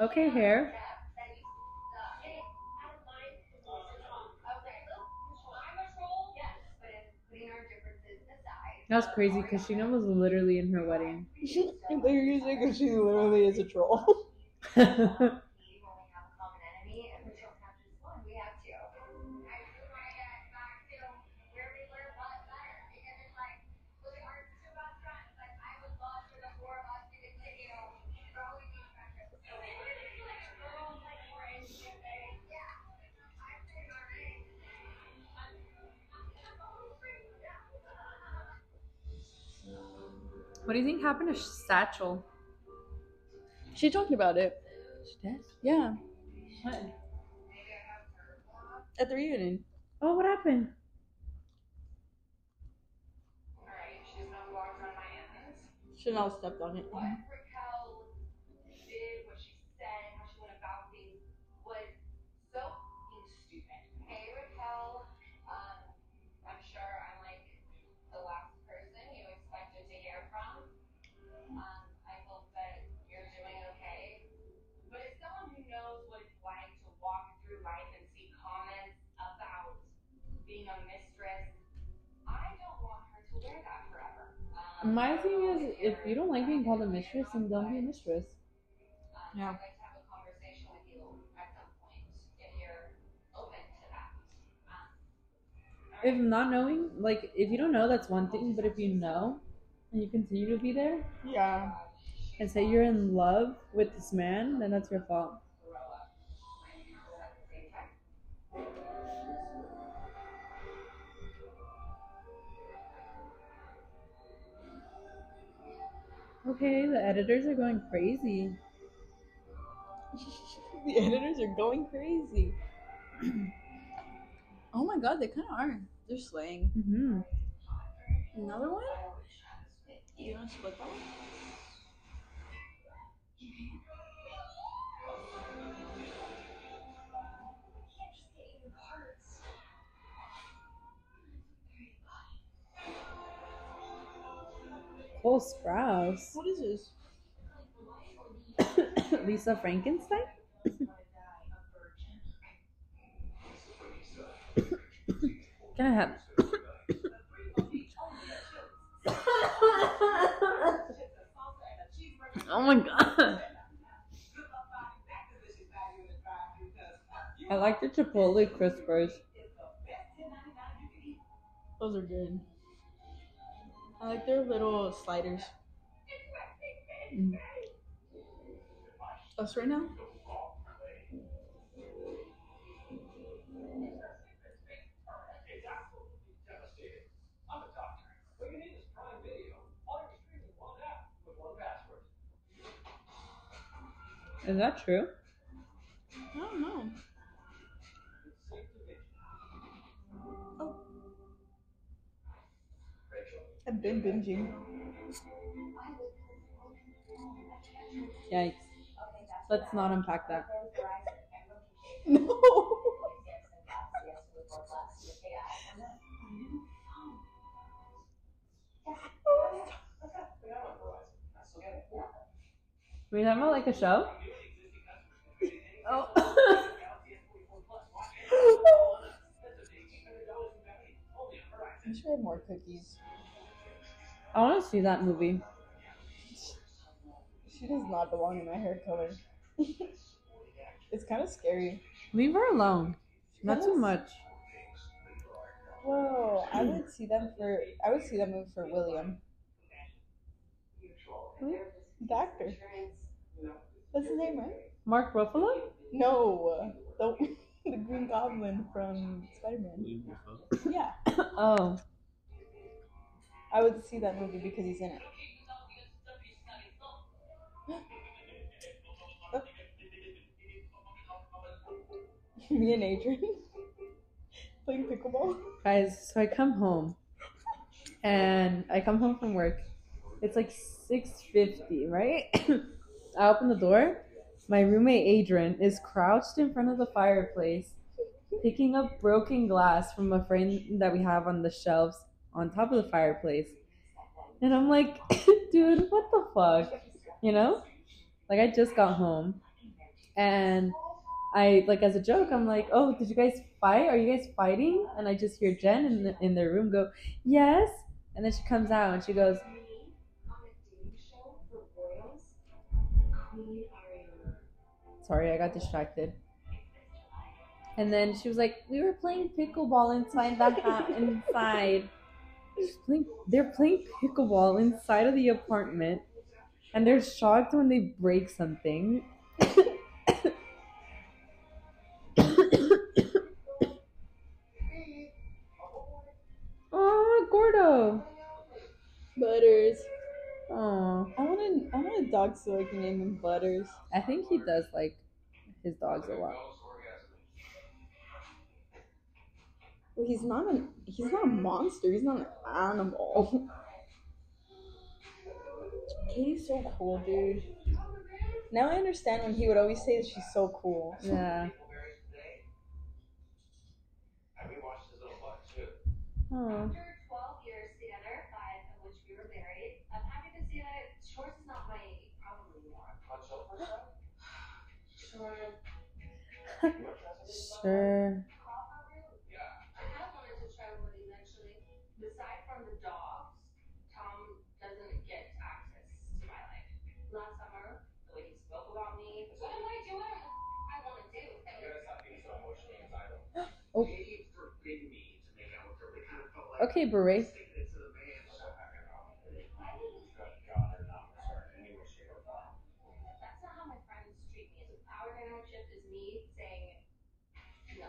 Okay, hair. That's crazy because Scheana was literally in her wedding. They're using because she literally is a troll. what do you think happened to Satchel? She talked about it. She did? Yeah, What? at the reunion. Oh, what happened? Alright, she's not walked around my. Chanel stepped on it. What Raquel did, what she said, how she went about things was so fucking stupid. Hey Raquel, um, I'm sure I'm like the last person you expected to hear from. Um, I hope that you're doing okay. But as someone who knows what it's like to walk through life and see comments about being a mistress, I don't want her to wear that forever. Um, My thing is, if you don't like being called a mistress, then don't be a mistress. Yeah. I'd like to have a conversation with you at some point if you're open to that. If not knowing, like, if you don't know, that's one thing, but if you know and you continue to be there Yeah. and say you're in love with this man, then that's your fault. Okay, the editors are going crazy. the editors are going crazy. oh my god, they kind of are. They're slaying. hmm Another one? You want to split that one? Cole Sprouse. What is this? Lisa Frankenstein? Can I have? oh my god. I like the Chipotle crispers. Those are good. I like their little sliders. Mm. Us right now? Is that devastating. I've been binging. Yikes. Let's not unpack that. No. We talking about like a show? Oh. I should have more cookies. I want to see that movie. She does not belong in my hair color. it's kind of scary. Leave her alone. Not too much. Whoa, I would see them for. I would see them move for William, hmm? the actor. That's his name, right? Mark Ruffalo? No, the the Green Goblin from Spider Man. Yeah, Oh. I would see that movie because he's in it. Me and Adrian playing pickleball. Guys, so I come home and I come home from work. It's like 6:50, right? I open the door. My roommate Adrian is crouched in front of the fireplace picking up broken glass from a frame that we have on the shelves on top of the fireplace. And I'm like, dude, what the fuck? You know? Like I just got home. and I like as a joke, I'm like, "Oh, did you guys fight? Are you guys fighting?" And I just hear Jen in the, in their room go, "Yes," and then she comes out and she goes, On a dating show for royals, Queen Ariana. "Sorry, I got distracted." And then she was like, "We were playing pickleball inside the ha- inside." Playing, they're playing pickleball inside of the apartment, and they're shocked when they break something. oh, Gordo! Butters. Oh, I want a, I want a dog so I can name him Butters. I think he does like his dogs a lot. Well, he's not an he's not a monster. He's not an animal. Katie's so cool, dude. Now I understand when he would always say that she's so cool. Yeah. Have you watched his little butt too? Oh. After 12 years together, five of which we were married, I'm happy to see that Schwartz is not my problem anymore. Punch up for a sec? Sure. You interested in something? Sure. Yeah. I have wanted to try one of these actually. Aside from the dogs, Tom doesn't get access to my life. Last summer, the way he spoke about me, what am I doing? I want to do. You gotta stop being so emotionally entitled. Oh. He forbid me to make out with her. They kind of felt like Okay, beret. sticking it to the man. So I don't know. God or not concerned in any way, shape, or form. That's not how my friends treat me. Our dynamic shift is me saying no.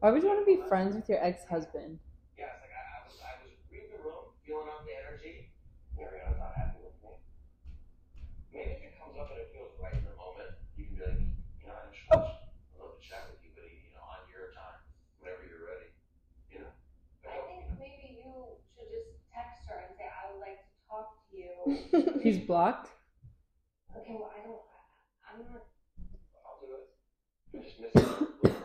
Why would you want to be friends with your ex-husband? Yeah, like I, I was I was reading the room, feeling out the energy. Mariana's not happy with me. Maybe if it comes up and it feels right in the moment, you can be like, you know, I'm sure I'd love to chat with you, but you know, on your time, whenever you're ready. You know. I think maybe you should just text her and say, I would like to talk to you. He's blocked. Okay, well, I don't, I'm not, I'll do it. I just miss it.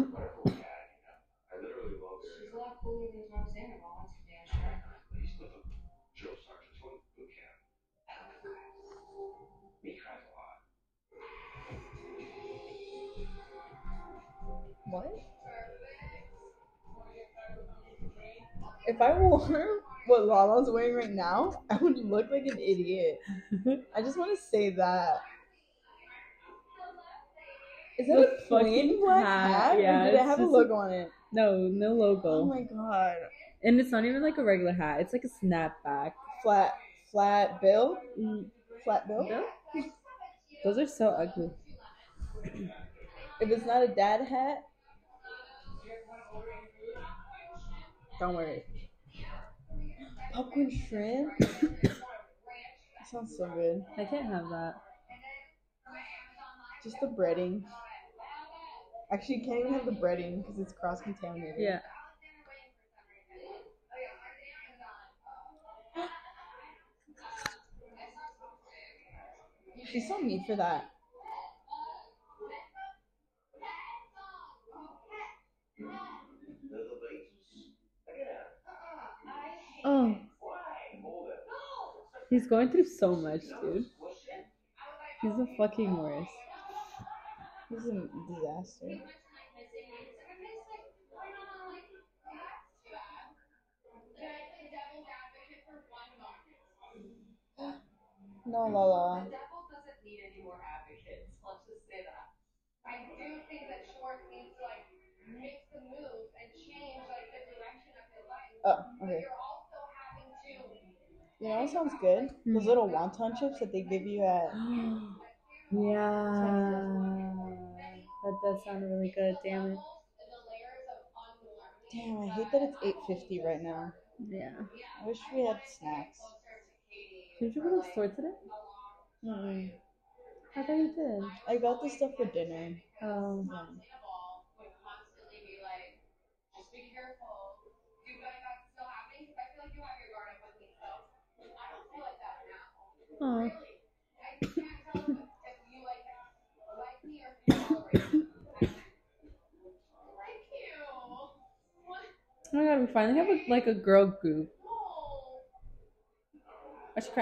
whatever we had, you know. I literally love her. she's a lot cooler than Tom Sandoval, that's for damn sure. He's with drill sergeant from boot camp. He cries a lot. What? If I wore what Lala's wearing right now, I would look like an idiot. I just want to say that. Is that The a plain fucking black hat, hat? yeah, or did it have a logo on it? No, no logo. Oh my god. and it's not even like a regular hat. It's like a snapback. Flat, flat bill? Mm, Flat bill? Those are so ugly. If it's not a dad hat, don't it. Popcorn shrimp? that sounds so good. I can't have that. Just the breading. Actually, you can't even have the breading because it's cross contaminated. Yeah. She's so mean for that. The, the bases. Again. Oh, Why? Hold it. He's going through so much, dude. He's the fucking worst. He's a disaster. No, Lala. The devil doesn't need any more advocates. Let's just say that. I do think that Schwartz needs to like make the move and change like the direction of your life. Oh, okay. You know what sounds good? Those Hmm. little wonton chips that they give you at. yeah. That does sound really good. Damn it. and the layers of unlearning. Damn, I hate that it's 8.50 right now. Yeah. I wish we had snacks. Did you go to the store today? Mm-mm. I thought you did. I got this stuff for dinner. Oh. Yeah. What? Oh my god, we finally have a, like a girl group. I should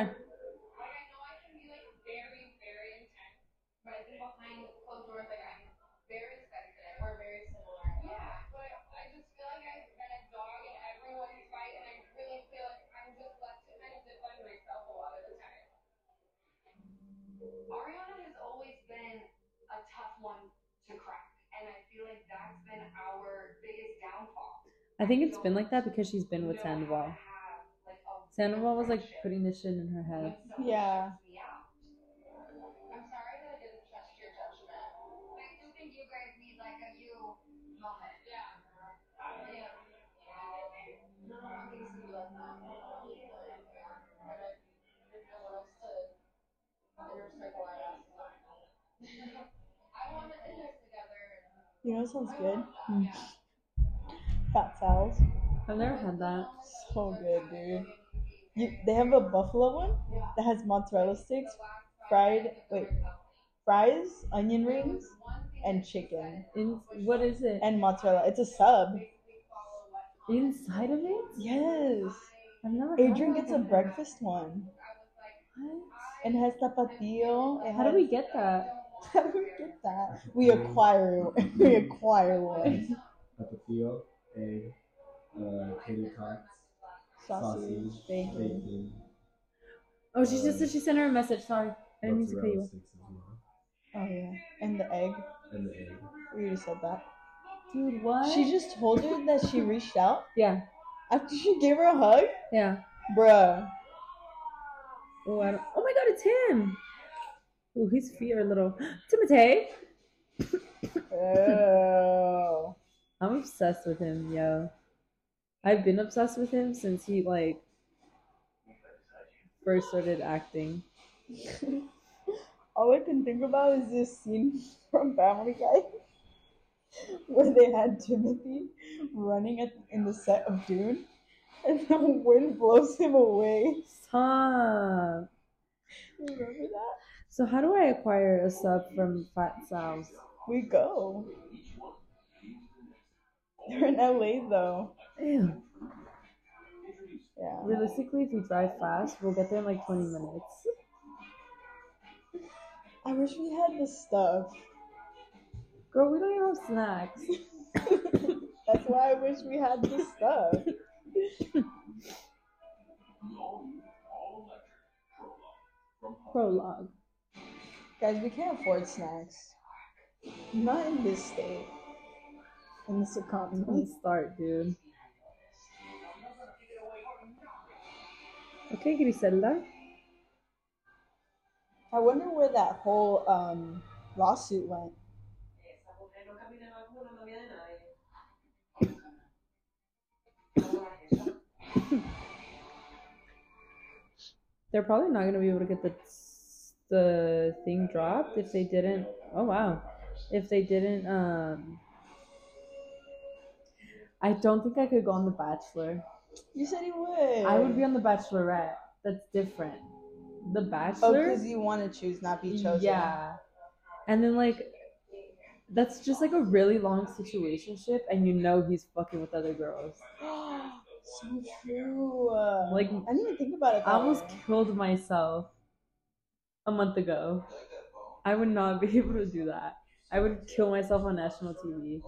I think it's been like that because she's been with Sandoval. Sandoval was like putting this shit in her head. Yeah. You know what sounds good? Mm. Fat Sal's. I've never had that. So good, dude. You, they have a buffalo one that has mozzarella sticks, fried, wait, fries, onion rings, and chicken. In what is it? And mozzarella. It's a sub. Inside of it? Yes. I've never. Adrian gets a breakfast one. What? And has tapatio. It How do we get that? How do we get that? We acquire we acquire one. Tapatio, egg, uh, tater tots, Sausage, bacon. bacon, Oh, she just said she sent her a message. Sorry, I didn't mean to cut you. sticks as well, Oh yeah. And the egg. and the egg. We already said that. Dude, what? She just told her that she reached out yeah, after she gave her a hug? yeah. Bruh. Oh, I don't... oh my god, it's him. Oh, his feet are a little. Timothy. Oh. I'm obsessed with him, yo. I've been obsessed with him since he like first started acting. All I can think about is this scene from Family Guy where they had Timothy running at, in the set of Dune and the wind blows him away. Stop. Remember that? So how do I acquire a sub from Fat Sal's? We go. They're in LA though. Ew. Yeah. Realistically, if we drive fast, we'll get there in like 20 minutes. I wish we had the stuff. Girl, we don't even have snacks. That's why I wish we had the stuff. Prologue. Guys, we can't afford snacks. Not in this state. In this economy. Let's start, dude. Okay, Griselda. I wonder where that whole um lawsuit went. They're probably not gonna be able to get the the thing dropped if they didn't. Oh wow, if they didn't. Um, I don't think I could go on The Bachelor. You said you would. I would be on The Bachelorette. That's different. The Oh, Bachelor. because you want to choose, not be chosen. Yeah. And then like that's just like a really long situationship and you know he's fucking with other girls. so true. Like, I didn't even think about it. I almost way. killed myself a month ago. I would not be able to do that. I would kill myself on national TV.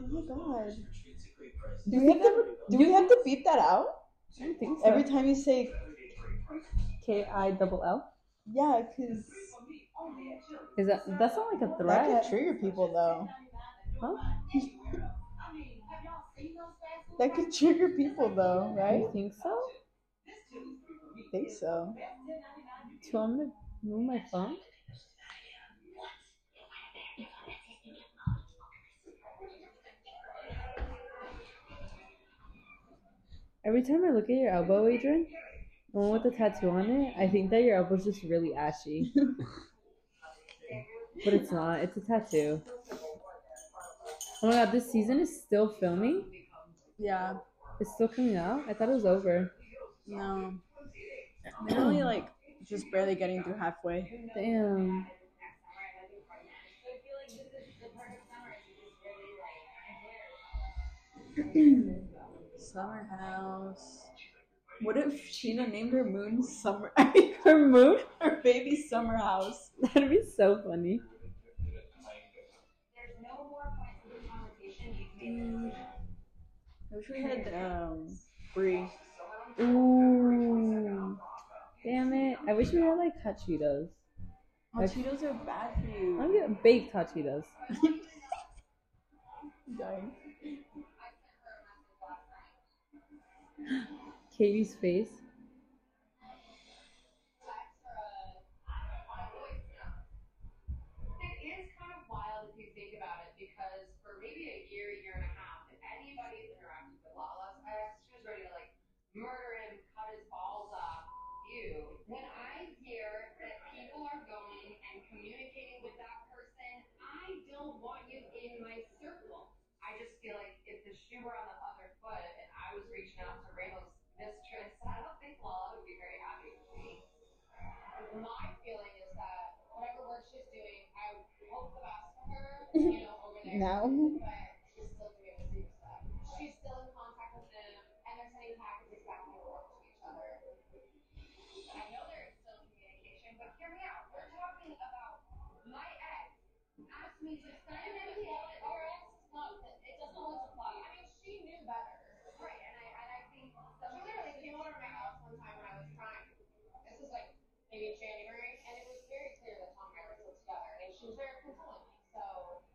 Oh my god. Do we have to? Do we have to beep that out I don't think so. every time you say K I double L. yeah? Because Is that that's not like a threat? that could trigger people, though. Huh? That could trigger people, though, right? You think so? I think so. Do you want me to move my phone? Every time I look at your elbow, Adrian, the one with the tattoo on it, I think that your elbow's just really ashy. but it's not. It's a tattoo. Oh my god, this season is still filming. Yeah. It's still coming out. I thought it was over. No. Only like just barely getting through halfway. Damn. Summer house. What if Scheana named her moon Summer? Her moon? her baby Summer house. That'd be so funny. There's no more points of the conversation you can make. I wish we had um Brie. Ooh. Damn it. I wish we had like hot Cheetos. Hot oh, Cheetos are bad for you. I'm getting baked hot Cheetos. Dying. Katie's face. It is kind of wild if you think about it because for maybe a year, year and a half, if anybody's interacted with Lala's ex, she was ready to like murder him, You. When I hear that people are going and communicating with that person, I don't want you in my circle. I just feel like if the shoe were on the other foot and I was reaching out to Randall's mistress, I don't think Lala would be very happy with me. My feeling is that whatever work she's doing, I hope the best for her, you know, over there. Now. But there and go like, I know this feeling. I were together. And she was very controlling. So,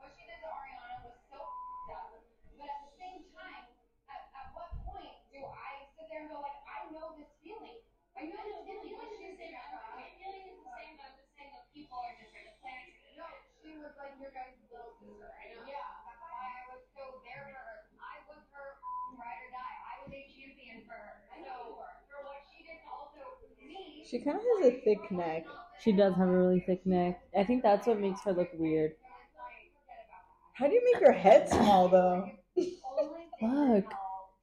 what she did to Ariana was so fed up. But at the same time, at what point do I sit there and go like, I know this feeling. What she said, my was like your guys' little sister. I know. Yeah, that's why I was so there for her. I was her ride or die. I was a champion for her. So for what she did to also me. She kind of has a thick neck. She does have a really thick neck. I think that's what makes her look weird. How do you make your head small though? only thing Fuck.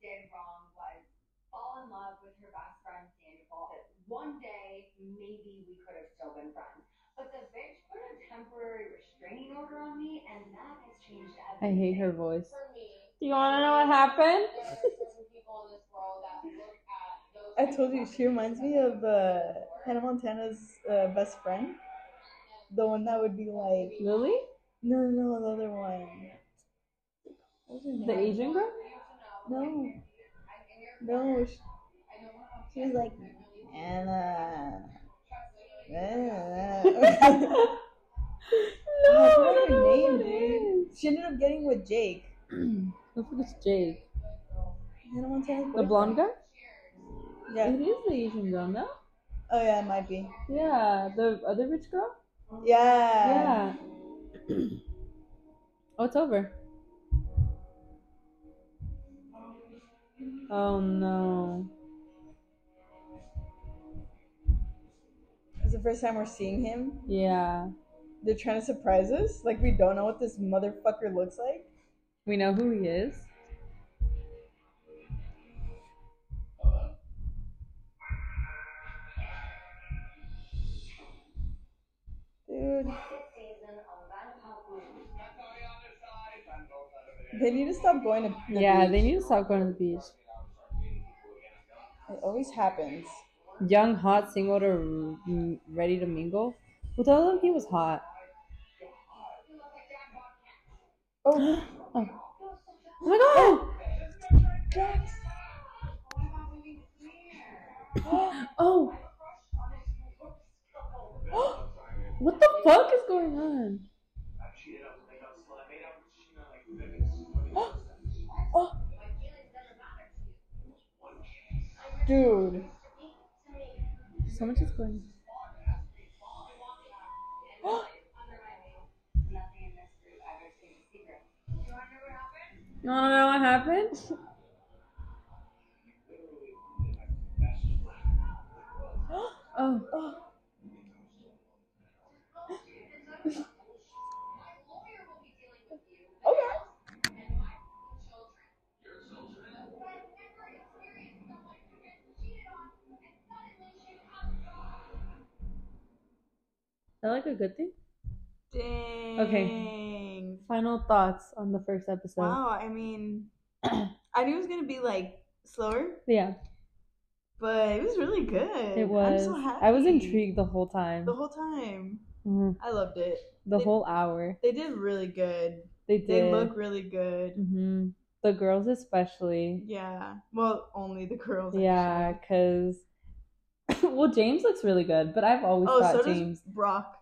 Did wrong was fall in love with her best friend Sandoval. One day, maybe we could have still been friends. But the bitch put a temporary restraining order on me, and that has changed I hate her voice. Do you want to know what happened? there are certain people in this world that look at those I told you she reminds me of uh, Hannah Montana's uh, best friend, the one that would be like, Lily? no, no, no, the other one. What was her name? The Asian girl? No, no, she, she was like Anna. Anna. No, I I forgot don't her name, what it dude. She ended up getting with Jake. is. I think it's Jake. Hannah Montana's The blonde guy? Yeah. It is the Asian girl, no? Oh yeah, it might be. Yeah, the other rich girl? Yeah. Yeah. oh, it's over. Oh no. It's the first time we're seeing him. Yeah. They're trying to surprise us. Like we don't know what this motherfucker looks like. We know who he is. Dude. season of Vanderpump Rules. They need to stop going to the Yeah, beach. they need to stop going to the beach. It always happens. Young, hot, single to ready to mingle. With all of them, he was hot. Oh, Oh, oh my god! Oh! oh, what the fuck is going on? oh. Dude. So much is going Nothing You wanna know what happened? oh. Oh. My lawyer will be dealing with you Okay. and my children. Your children? I've never experienced someone who gets cheated on and suddenly she's out Is that like a good thing? Dang. Final thoughts on the first episode. Wow, I mean, I knew it was gonna be like slower, Yeah, but it was really good. it was. I'm so happy. I was intrigued the whole time. the whole time. Mhm. I loved it. The They- whole hour. They did really good. They did. They look really good. hmm The girls, especially. Yeah. Well, only the girls. Yeah, because. well, James looks really good, but I've always Oh, thought so James. does Brock.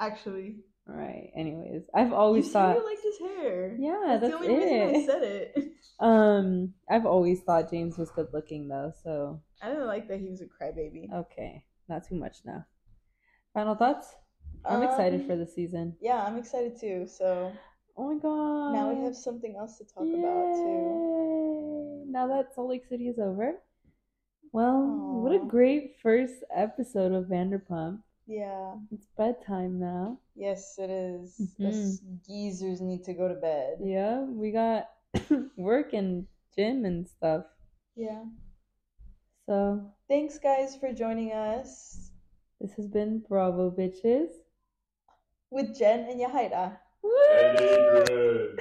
Actually, All right. Anyways, I've always said thought. you liked his hair. Yeah, that's, that's the only reason I said it. Um, I've always thought James was good looking though, so I didn't like that he was a crybaby. okay, not too much now. Final thoughts? I'm excited Um, for the season. Yeah, I'm excited too. So Oh my god! now we have something else to talk about too. Yay! Now that Salt Lake City is over. Well, what a great first episode of Vanderpump. Yeah. It's bedtime now. Yes, it is. Mhm. Us geezers need to go to bed. Yeah, we got work and gym and stuff. Yeah. So Thanks, guys, for joining us this has been Bravo Bitches. with Jen and Yahaira. Woo! Adrian.